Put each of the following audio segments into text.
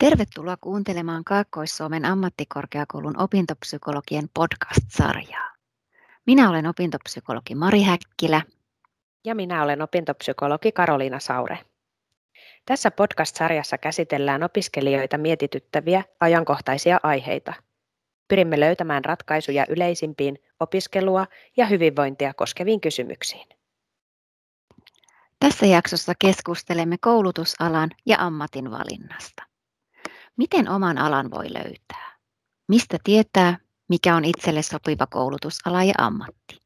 Tervetuloa kuuntelemaan Kaakkois-Suomen ammattikorkeakoulun opintopsykologien podcast-sarjaa. Minä olen opintopsykologi Mari Häkkilä. Ja minä olen opintopsykologi Karoliina Saure. Tässä podcast-sarjassa käsitellään opiskelijoita mietityttäviä ajankohtaisia aiheita. Pyrimme löytämään ratkaisuja yleisimpiin opiskelua ja hyvinvointia koskeviin kysymyksiin. Tässä jaksossa keskustelemme koulutusalan ja ammatin valinnasta. Miten oman alan voi löytää? Mistä tietää, mikä on itselle sopiva koulutusala ja ammatti?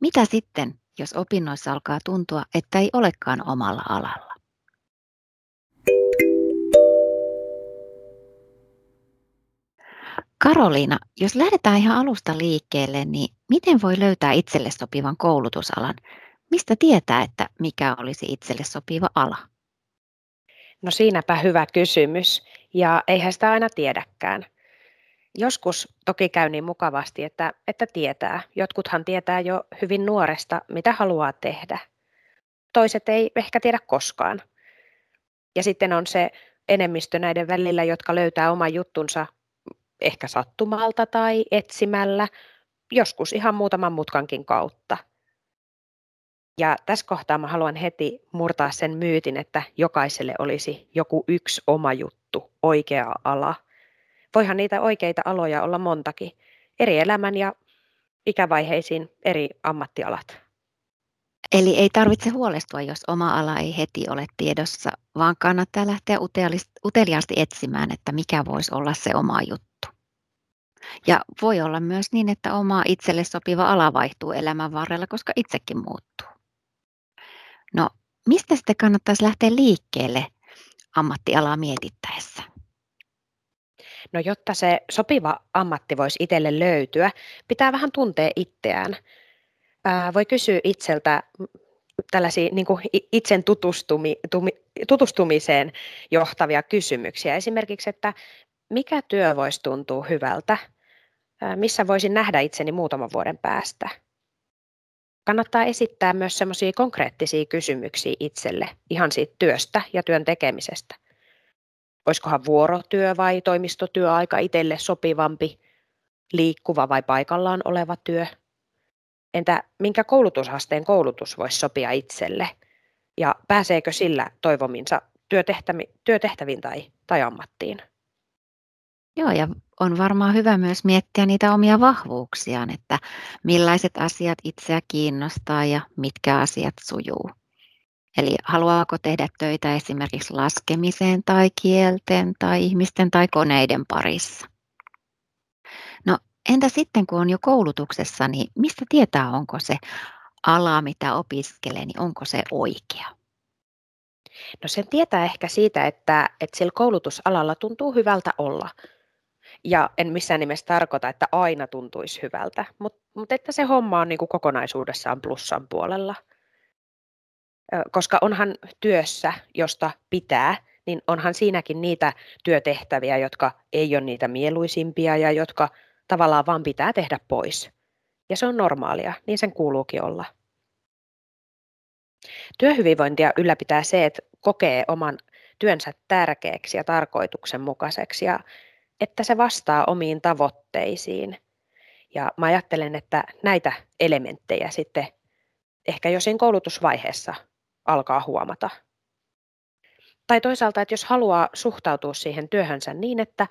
Mitä sitten, jos opinnoissa alkaa tuntua, että ei olekaan omalla alalla? Karoliina, jos lähdetään ihan alusta liikkeelle, niin miten voi löytää itselle sopivan koulutusalan? Mistä tietää, että mikä olisi itselle sopiva ala? No siinäpä hyvä kysymys, ja eihän sitä aina tiedäkään. Joskus toki käy niin mukavasti, että, että tietää. Jotkuthan tietää jo hyvin nuoresta, mitä haluaa tehdä. Toiset ei ehkä tiedä koskaan. Ja sitten on se enemmistö näiden välillä, jotka löytää oman juttunsa ehkä sattumalta tai etsimällä, joskus ihan muutaman mutkankin kautta. Ja tässä kohtaa mä haluan heti murtaa sen myytin, että jokaiselle olisi joku yksi oma juttu, oikea ala. Voihan niitä oikeita aloja olla montakin, eri elämän ja ikävaiheisiin eri ammattialat. Eli ei tarvitse huolestua, jos oma ala ei heti ole tiedossa, vaan kannattaa lähteä uteliaasti etsimään, että mikä voisi olla se oma juttu. Ja voi olla myös niin, että oma itselle sopiva ala vaihtuu elämän varrella, koska itsekin muuttuu. No, mistä sitten kannattaisi lähteä liikkeelle ammattialaa mietittäessä? No jotta se sopiva ammatti voisi itselle löytyä, pitää vähän tuntea itseään. Ää, voi kysyä itseltä tällaisia niin kuin itsen tutustumi, tumi, tutustumiseen johtavia kysymyksiä. Esimerkiksi, että mikä työ voisi tuntua hyvältä? Ää, missä voisin nähdä itseni muutaman vuoden päästä? Kannattaa esittää myös semmoisia konkreettisia kysymyksiä itselle ihan siitä työstä ja työn tekemisestä. Olisikohan vuorotyö vai toimistotyöaika itselle sopivampi, liikkuva vai paikallaan oleva työ? Entä minkä koulutusasteen koulutus voisi sopia itselle? Ja pääseekö sillä toivominsa työtehtäviin tai, tai ammattiin? Joo, ja on varmaan hyvä myös miettiä niitä omia vahvuuksiaan, että millaiset asiat itseä kiinnostaa ja mitkä asiat sujuu. Eli haluaako tehdä töitä esimerkiksi laskemiseen tai kielten tai ihmisten tai koneiden parissa. No entä sitten kun on jo koulutuksessa, niin mistä tietää, onko se ala, mitä opiskelee, niin onko se oikea? No sen tietää ehkä siitä, että, että sillä koulutusalalla tuntuu hyvältä olla – ja en missään nimessä tarkoita, että aina tuntuisi hyvältä, mutta, mutta että se homma on niin kuin kokonaisuudessaan plussan puolella. Koska onhan työssä, josta pitää, niin onhan siinäkin niitä työtehtäviä, jotka ei ole niitä mieluisimpia ja jotka tavallaan vaan pitää tehdä pois. Ja se on normaalia, niin sen kuuluukin olla. Työhyvinvointia ylläpitää se, että kokee oman työnsä tärkeäksi ja tarkoituksenmukaiseksi ja että se vastaa omiin tavoitteisiin. Ja mä ajattelen, että näitä elementtejä sitten ehkä jo siinä koulutusvaiheessa alkaa huomata. Tai toisaalta, että jos haluaa suhtautua siihen työhönsä niin, että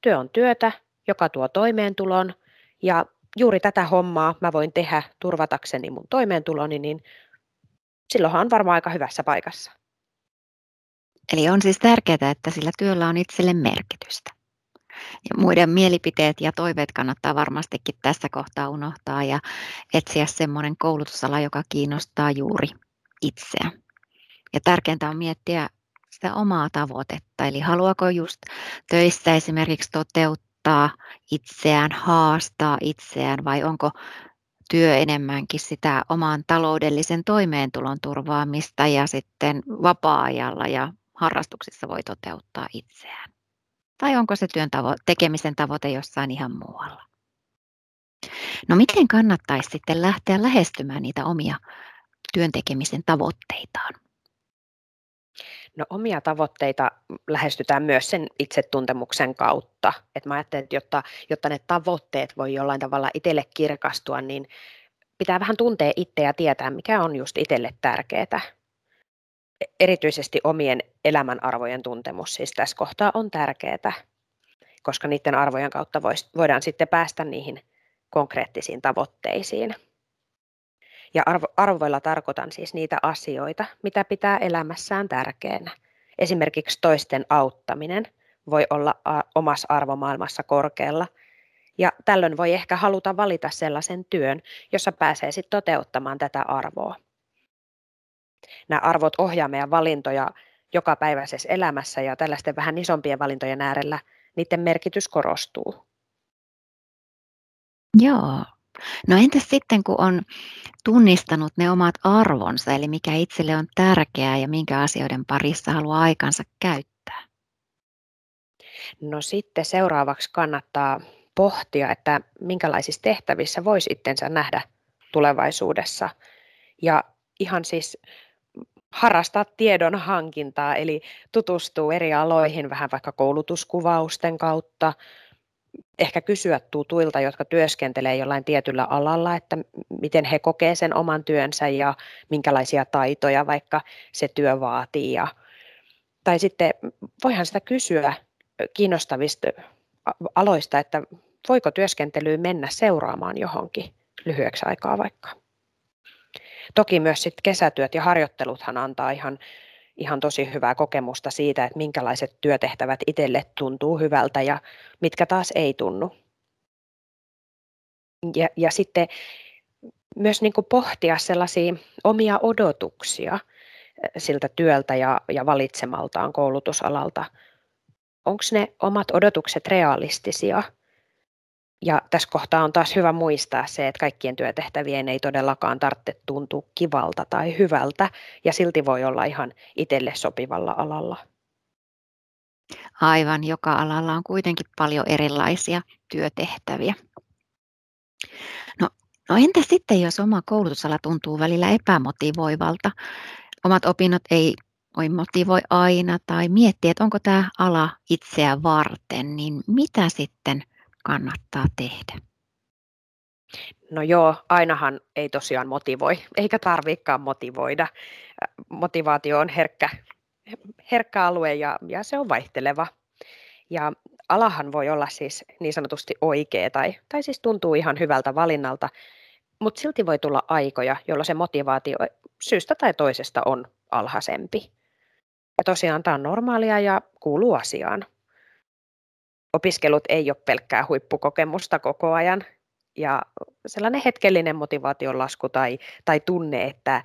työ on työtä, joka tuo toimeentulon ja juuri tätä hommaa mä voin tehdä turvatakseni mun toimeentuloni, niin silloinhan on varmaan aika hyvässä paikassa. Eli on siis tärkeää, että sillä työllä on itselle merkitystä. Muiden mielipiteet ja toiveet kannattaa varmastikin tässä kohtaa unohtaa ja etsiä semmoinen koulutusala, joka kiinnostaa juuri itseä. Ja tärkeintä on miettiä sitä omaa tavoitetta, eli haluaako just töissä esimerkiksi toteuttaa itseään, haastaa itseään vai onko työ enemmänkin sitä oman taloudellisen toimeentulon turvaamista ja sitten vapaa-ajalla ja harrastuksissa voi toteuttaa itseään. Tai onko se työn tavo- tekemisen tavoite jossain ihan muualla? No miten kannattaisi sitten lähteä lähestymään niitä omia työn tekemisen tavoitteitaan? No omia tavoitteita lähestytään myös sen itsetuntemuksen kautta. Et mä ajattelen, että jotta, jotta ne tavoitteet voi jollain tavalla itselle kirkastua, niin pitää vähän tuntea itse ja tietää, mikä on just itselle tärkeää. Erityisesti omien elämän arvojen tuntemus siis tässä kohtaa on tärkeää, koska niiden arvojen kautta voidaan sitten päästä niihin konkreettisiin tavoitteisiin. Ja arvo, arvoilla tarkoitan siis niitä asioita, mitä pitää elämässään tärkeänä. Esimerkiksi toisten auttaminen voi olla omassa arvomaailmassa korkealla. Ja tällöin voi ehkä haluta valita sellaisen työn, jossa pääsee sitten toteuttamaan tätä arvoa. Nämä arvot ohjaa meidän valintoja jokapäiväisessä elämässä ja tällaisten vähän isompien valintojen äärellä niiden merkitys korostuu. Joo, No entäs sitten, kun on tunnistanut ne omat arvonsa, eli mikä itselle on tärkeää ja minkä asioiden parissa haluaa aikansa käyttää? No sitten seuraavaksi kannattaa pohtia, että minkälaisissa tehtävissä voisi itsensä nähdä tulevaisuudessa. Ja ihan siis harrastaa tiedon hankintaa, eli tutustuu eri aloihin vähän vaikka koulutuskuvausten kautta, ehkä kysyä tutuilta, jotka työskentelee jollain tietyllä alalla, että miten he kokee sen oman työnsä ja minkälaisia taitoja vaikka se työ vaatii. Ja, tai sitten voihan sitä kysyä kiinnostavista aloista, että voiko työskentelyyn mennä seuraamaan johonkin lyhyeksi aikaa vaikka. Toki myös sit kesätyöt ja harjoitteluthan antaa ihan ihan tosi hyvää kokemusta siitä, että minkälaiset työtehtävät itselle tuntuu hyvältä ja mitkä taas ei tunnu. Ja, ja sitten myös niin pohtia sellaisia omia odotuksia eh, siltä työltä ja, ja valitsemaltaan koulutusalalta. Onko ne omat odotukset realistisia ja tässä kohtaa on taas hyvä muistaa se, että kaikkien työtehtävien ei todellakaan tarvitse tuntua kivalta tai hyvältä, ja silti voi olla ihan itselle sopivalla alalla. Aivan, joka alalla on kuitenkin paljon erilaisia työtehtäviä. No, no entä sitten, jos oma koulutusala tuntuu välillä epämotivoivalta? Omat opinnot ei voi motivoi aina tai miettiä, että onko tämä ala itseä varten, niin mitä sitten – kannattaa tehdä? No joo, ainahan ei tosiaan motivoi, eikä tarvikaan motivoida. Motivaatio on herkkä, herkkä alue ja, ja se on vaihteleva. Ja alahan voi olla siis niin sanotusti oikea tai, tai siis tuntuu ihan hyvältä valinnalta, mutta silti voi tulla aikoja, jolloin se motivaatio syystä tai toisesta on alhaisempi. Ja tosiaan tämä on normaalia ja kuuluu asiaan opiskelut ei ole pelkkää huippukokemusta koko ajan. Ja sellainen hetkellinen motivaation lasku tai, tai tunne, että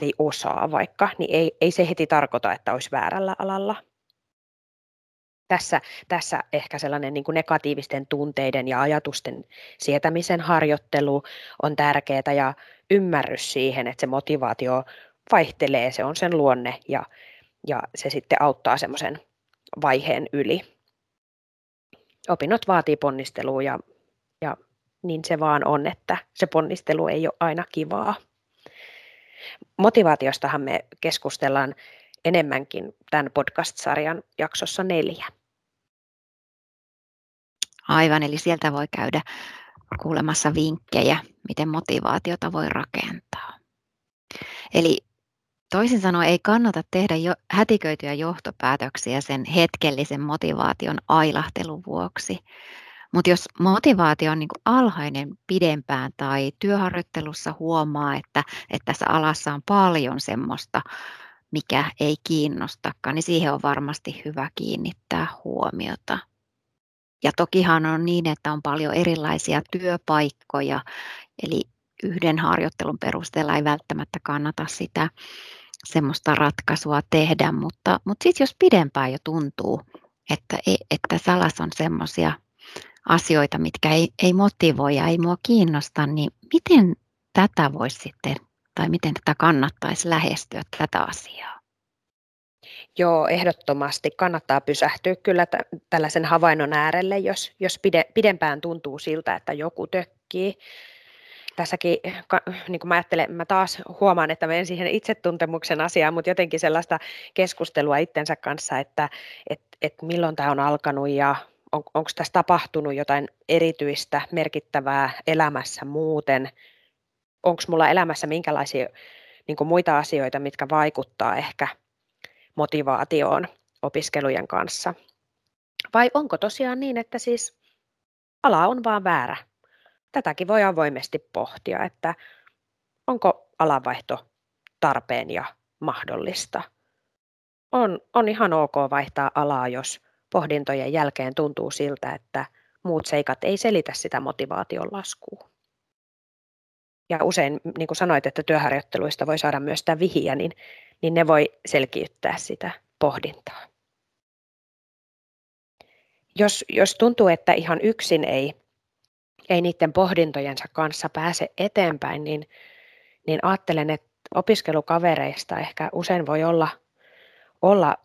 ei osaa vaikka, niin ei, ei se heti tarkoita, että olisi väärällä alalla. Tässä, tässä ehkä sellainen niin kuin negatiivisten tunteiden ja ajatusten sietämisen harjoittelu on tärkeää ja ymmärrys siihen, että se motivaatio vaihtelee, se on sen luonne ja, ja se sitten auttaa semmoisen vaiheen yli opinnot vaatii ponnistelua ja, ja niin se vaan on, että se ponnistelu ei ole aina kivaa. Motivaatiostahan me keskustellaan enemmänkin tämän podcast-sarjan jaksossa neljä. Aivan, eli sieltä voi käydä kuulemassa vinkkejä, miten motivaatiota voi rakentaa. Eli Toisin sanoen ei kannata tehdä jo hätiköityjä johtopäätöksiä sen hetkellisen motivaation ailahtelun vuoksi. Mutta jos motivaatio on niin alhainen pidempään tai työharjoittelussa huomaa, että, että tässä alassa on paljon semmoista, mikä ei kiinnostakaan, niin siihen on varmasti hyvä kiinnittää huomiota. Ja tokihan on niin, että on paljon erilaisia työpaikkoja, eli yhden harjoittelun perusteella ei välttämättä kannata sitä semmoista ratkaisua tehdä, mutta, mutta sitten jos pidempään jo tuntuu, että, ei, että salas on semmoisia asioita, mitkä ei, ei motivoi ja ei mua kiinnosta, niin miten tätä voisi sitten, tai miten tätä kannattaisi lähestyä tätä asiaa? Joo, ehdottomasti kannattaa pysähtyä kyllä t- tällaisen havainnon äärelle, jos, jos pide, pidempään tuntuu siltä, että joku tökkii. Tässäkin, niin kuin mä ajattelen, mä taas huomaan, että menen siihen itsetuntemuksen asiaan, mutta jotenkin sellaista keskustelua itsensä kanssa, että et, et milloin tämä on alkanut ja on, onko tässä tapahtunut jotain erityistä, merkittävää elämässä muuten, onko mulla elämässä minkälaisia niin kuin muita asioita, mitkä vaikuttaa ehkä motivaatioon opiskelujen kanssa. Vai onko tosiaan niin, että siis ala on vaan väärä? Tätäkin voi avoimesti pohtia, että onko alanvaihto tarpeen ja mahdollista. On, on ihan ok vaihtaa alaa, jos pohdintojen jälkeen tuntuu siltä, että muut seikat ei selitä sitä motivaation laskua. Ja usein, niin kuin sanoit, että työharjoitteluista voi saada myös sitä vihiä, niin, niin ne voi selkiyttää sitä pohdintaa. Jos, jos tuntuu, että ihan yksin ei, ei niiden pohdintojensa kanssa pääse eteenpäin, niin, niin ajattelen, että opiskelukavereista ehkä usein voi olla, olla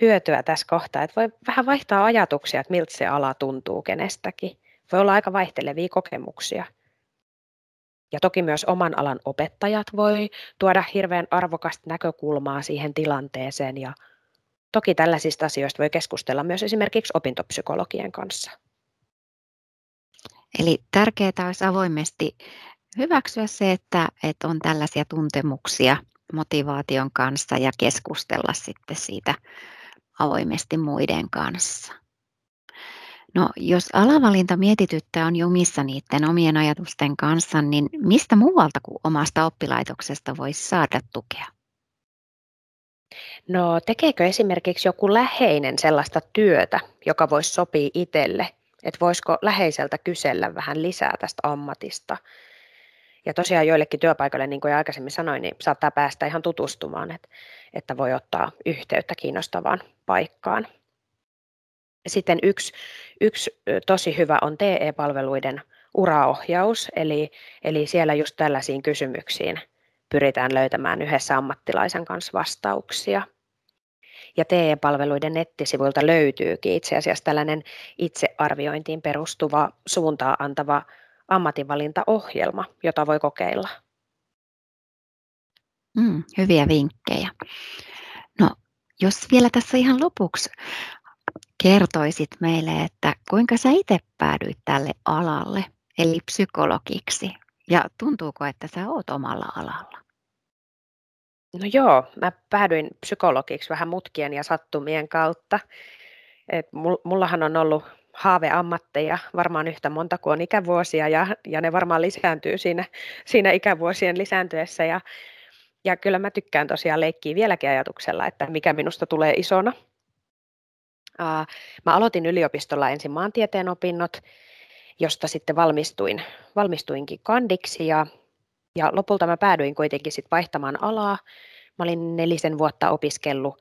hyötyä tässä kohtaa, että voi vähän vaihtaa ajatuksia, että miltä se ala tuntuu kenestäkin. Voi olla aika vaihtelevia kokemuksia. Ja toki myös oman alan opettajat voi tuoda hirveän arvokasta näkökulmaa siihen tilanteeseen ja toki tällaisista asioista voi keskustella myös esimerkiksi opintopsykologien kanssa. Eli tärkeää olisi avoimesti hyväksyä se, että, että on tällaisia tuntemuksia motivaation kanssa ja keskustella sitten siitä avoimesti muiden kanssa. No, jos alavalinta mietityttää on jumissa niiden omien ajatusten kanssa, niin mistä muualta kuin omasta oppilaitoksesta voisi saada tukea? No, tekeekö esimerkiksi joku läheinen sellaista työtä, joka voisi sopia itselle? Että voisiko läheiseltä kysellä vähän lisää tästä ammatista? Ja tosiaan joillekin työpaikoille, niin kuin jo aikaisemmin sanoin, niin saattaa päästä ihan tutustumaan, että, että voi ottaa yhteyttä kiinnostavaan paikkaan. Sitten yksi, yksi tosi hyvä on TE-palveluiden uraohjaus, eli, eli siellä just tällaisiin kysymyksiin pyritään löytämään yhdessä ammattilaisen kanssa vastauksia. Ja TE-palveluiden nettisivuilta löytyykin itse asiassa tällainen itsearviointiin perustuva suuntaa antava ammatinvalintaohjelma, jota voi kokeilla. Mm, hyviä vinkkejä. No, jos vielä tässä ihan lopuksi kertoisit meille, että kuinka sä itse päädyit tälle alalle, eli psykologiksi, ja tuntuuko, että sä oot omalla alalla? No joo, mä päädyin psykologiksi vähän mutkien ja sattumien kautta. Et mullahan on ollut haaveammatteja varmaan yhtä monta kuin on ikävuosia ja, ja ne varmaan lisääntyy siinä, siinä ikävuosien lisääntyessä. Ja, ja kyllä mä tykkään tosiaan leikkiä vieläkin ajatuksella, että mikä minusta tulee isona. Uh, mä aloitin yliopistolla ensin maantieteen opinnot, josta sitten valmistuin, valmistuinkin kandiksi ja, ja lopulta mä päädyin kuitenkin sitten vaihtamaan alaa. Mä olin nelisen vuotta opiskellut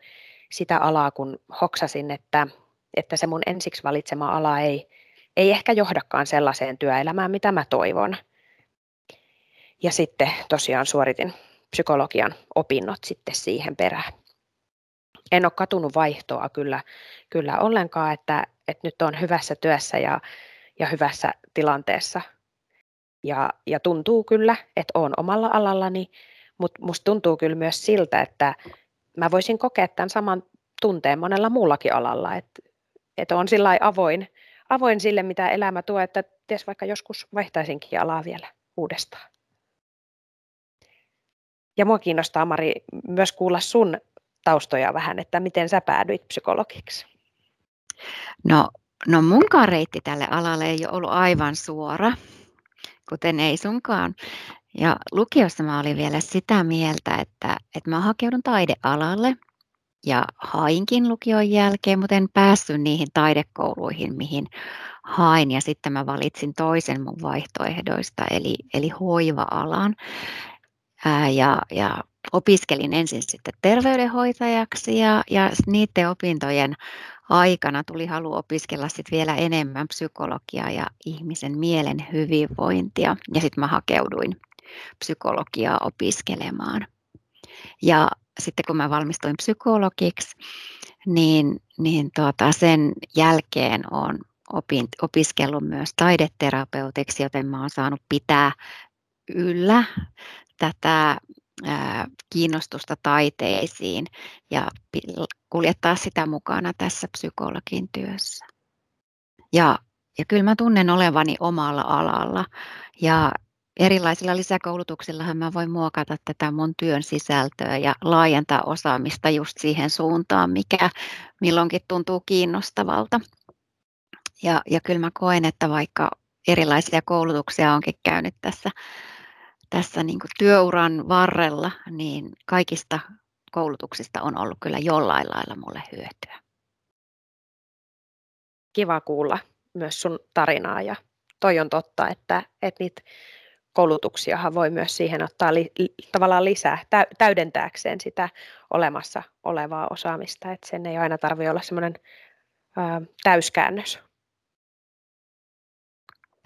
sitä alaa, kun hoksasin, että että se mun ensiksi valitsema ala ei, ei ehkä johdakaan sellaiseen työelämään, mitä mä toivon. Ja sitten tosiaan suoritin psykologian opinnot sitten siihen perään. En ole katunut vaihtoa kyllä, kyllä ollenkaan, että, että nyt on hyvässä työssä ja, ja hyvässä tilanteessa. Ja, ja tuntuu kyllä, että olen omalla alallani, mutta musta tuntuu kyllä myös siltä, että mä voisin kokea tämän saman tunteen monella muullakin alalla, että että on sillä avoin, avoin sille, mitä elämä tuo, että ties vaikka joskus vaihtaisinkin alaa vielä uudestaan. Ja mua kiinnostaa, Mari, myös kuulla sun taustoja vähän, että miten sä päädyit psykologiksi. No, no munkaan reitti tälle alalle ei ole ollut aivan suora, kuten ei sunkaan. Ja lukiossa mä olin vielä sitä mieltä, että, että mä hakeudun taidealalle ja hainkin lukion jälkeen, mutta en päässyt niihin taidekouluihin, mihin hain. Ja sitten mä valitsin toisen mun vaihtoehdoista, eli, eli hoiva-alan. Ää, ja, ja opiskelin ensin sitten terveydenhoitajaksi ja, ja niiden opintojen aikana tuli halu opiskella sitten vielä enemmän psykologiaa ja ihmisen mielen hyvinvointia. Ja sitten mä hakeuduin psykologiaa opiskelemaan. Ja sitten kun mä valmistuin psykologiksi, niin, niin tuota, sen jälkeen olen opin, opiskellut myös taideterapeutiksi, joten mä olen saanut pitää yllä tätä kiinnostusta taiteisiin ja kuljettaa sitä mukana tässä psykologin työssä. Ja, ja kyllä mä tunnen olevani omalla alalla ja erilaisilla lisäkoulutuksillahan mä voin muokata tätä mun työn sisältöä ja laajentaa osaamista just siihen suuntaan, mikä milloinkin tuntuu kiinnostavalta. Ja, ja kyllä mä koen, että vaikka erilaisia koulutuksia onkin käynyt tässä, tässä niin kuin työuran varrella, niin kaikista koulutuksista on ollut kyllä jollain lailla mulle hyötyä. Kiva kuulla myös sun tarinaa ja toi on totta, että, että niitä koulutuksiahan voi myös siihen ottaa li, tavallaan lisää täydentääkseen sitä olemassa olevaa osaamista, että sen ei aina tarvitse olla semmoinen täyskäännös.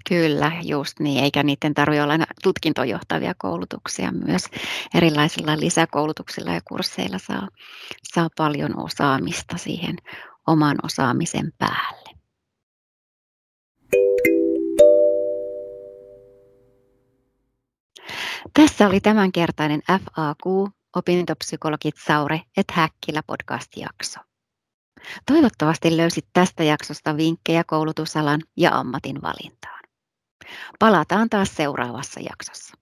Kyllä, just niin, eikä niiden tarvitse olla tutkintojohtavia koulutuksia myös. Erilaisilla lisäkoulutuksilla ja kursseilla saa, saa paljon osaamista siihen oman osaamisen päälle. Tässä oli tämänkertainen FAQ, opintopsykologit Saure et Häkkilä podcast-jakso. Toivottavasti löysit tästä jaksosta vinkkejä koulutusalan ja ammatin valintaan. Palataan taas seuraavassa jaksossa.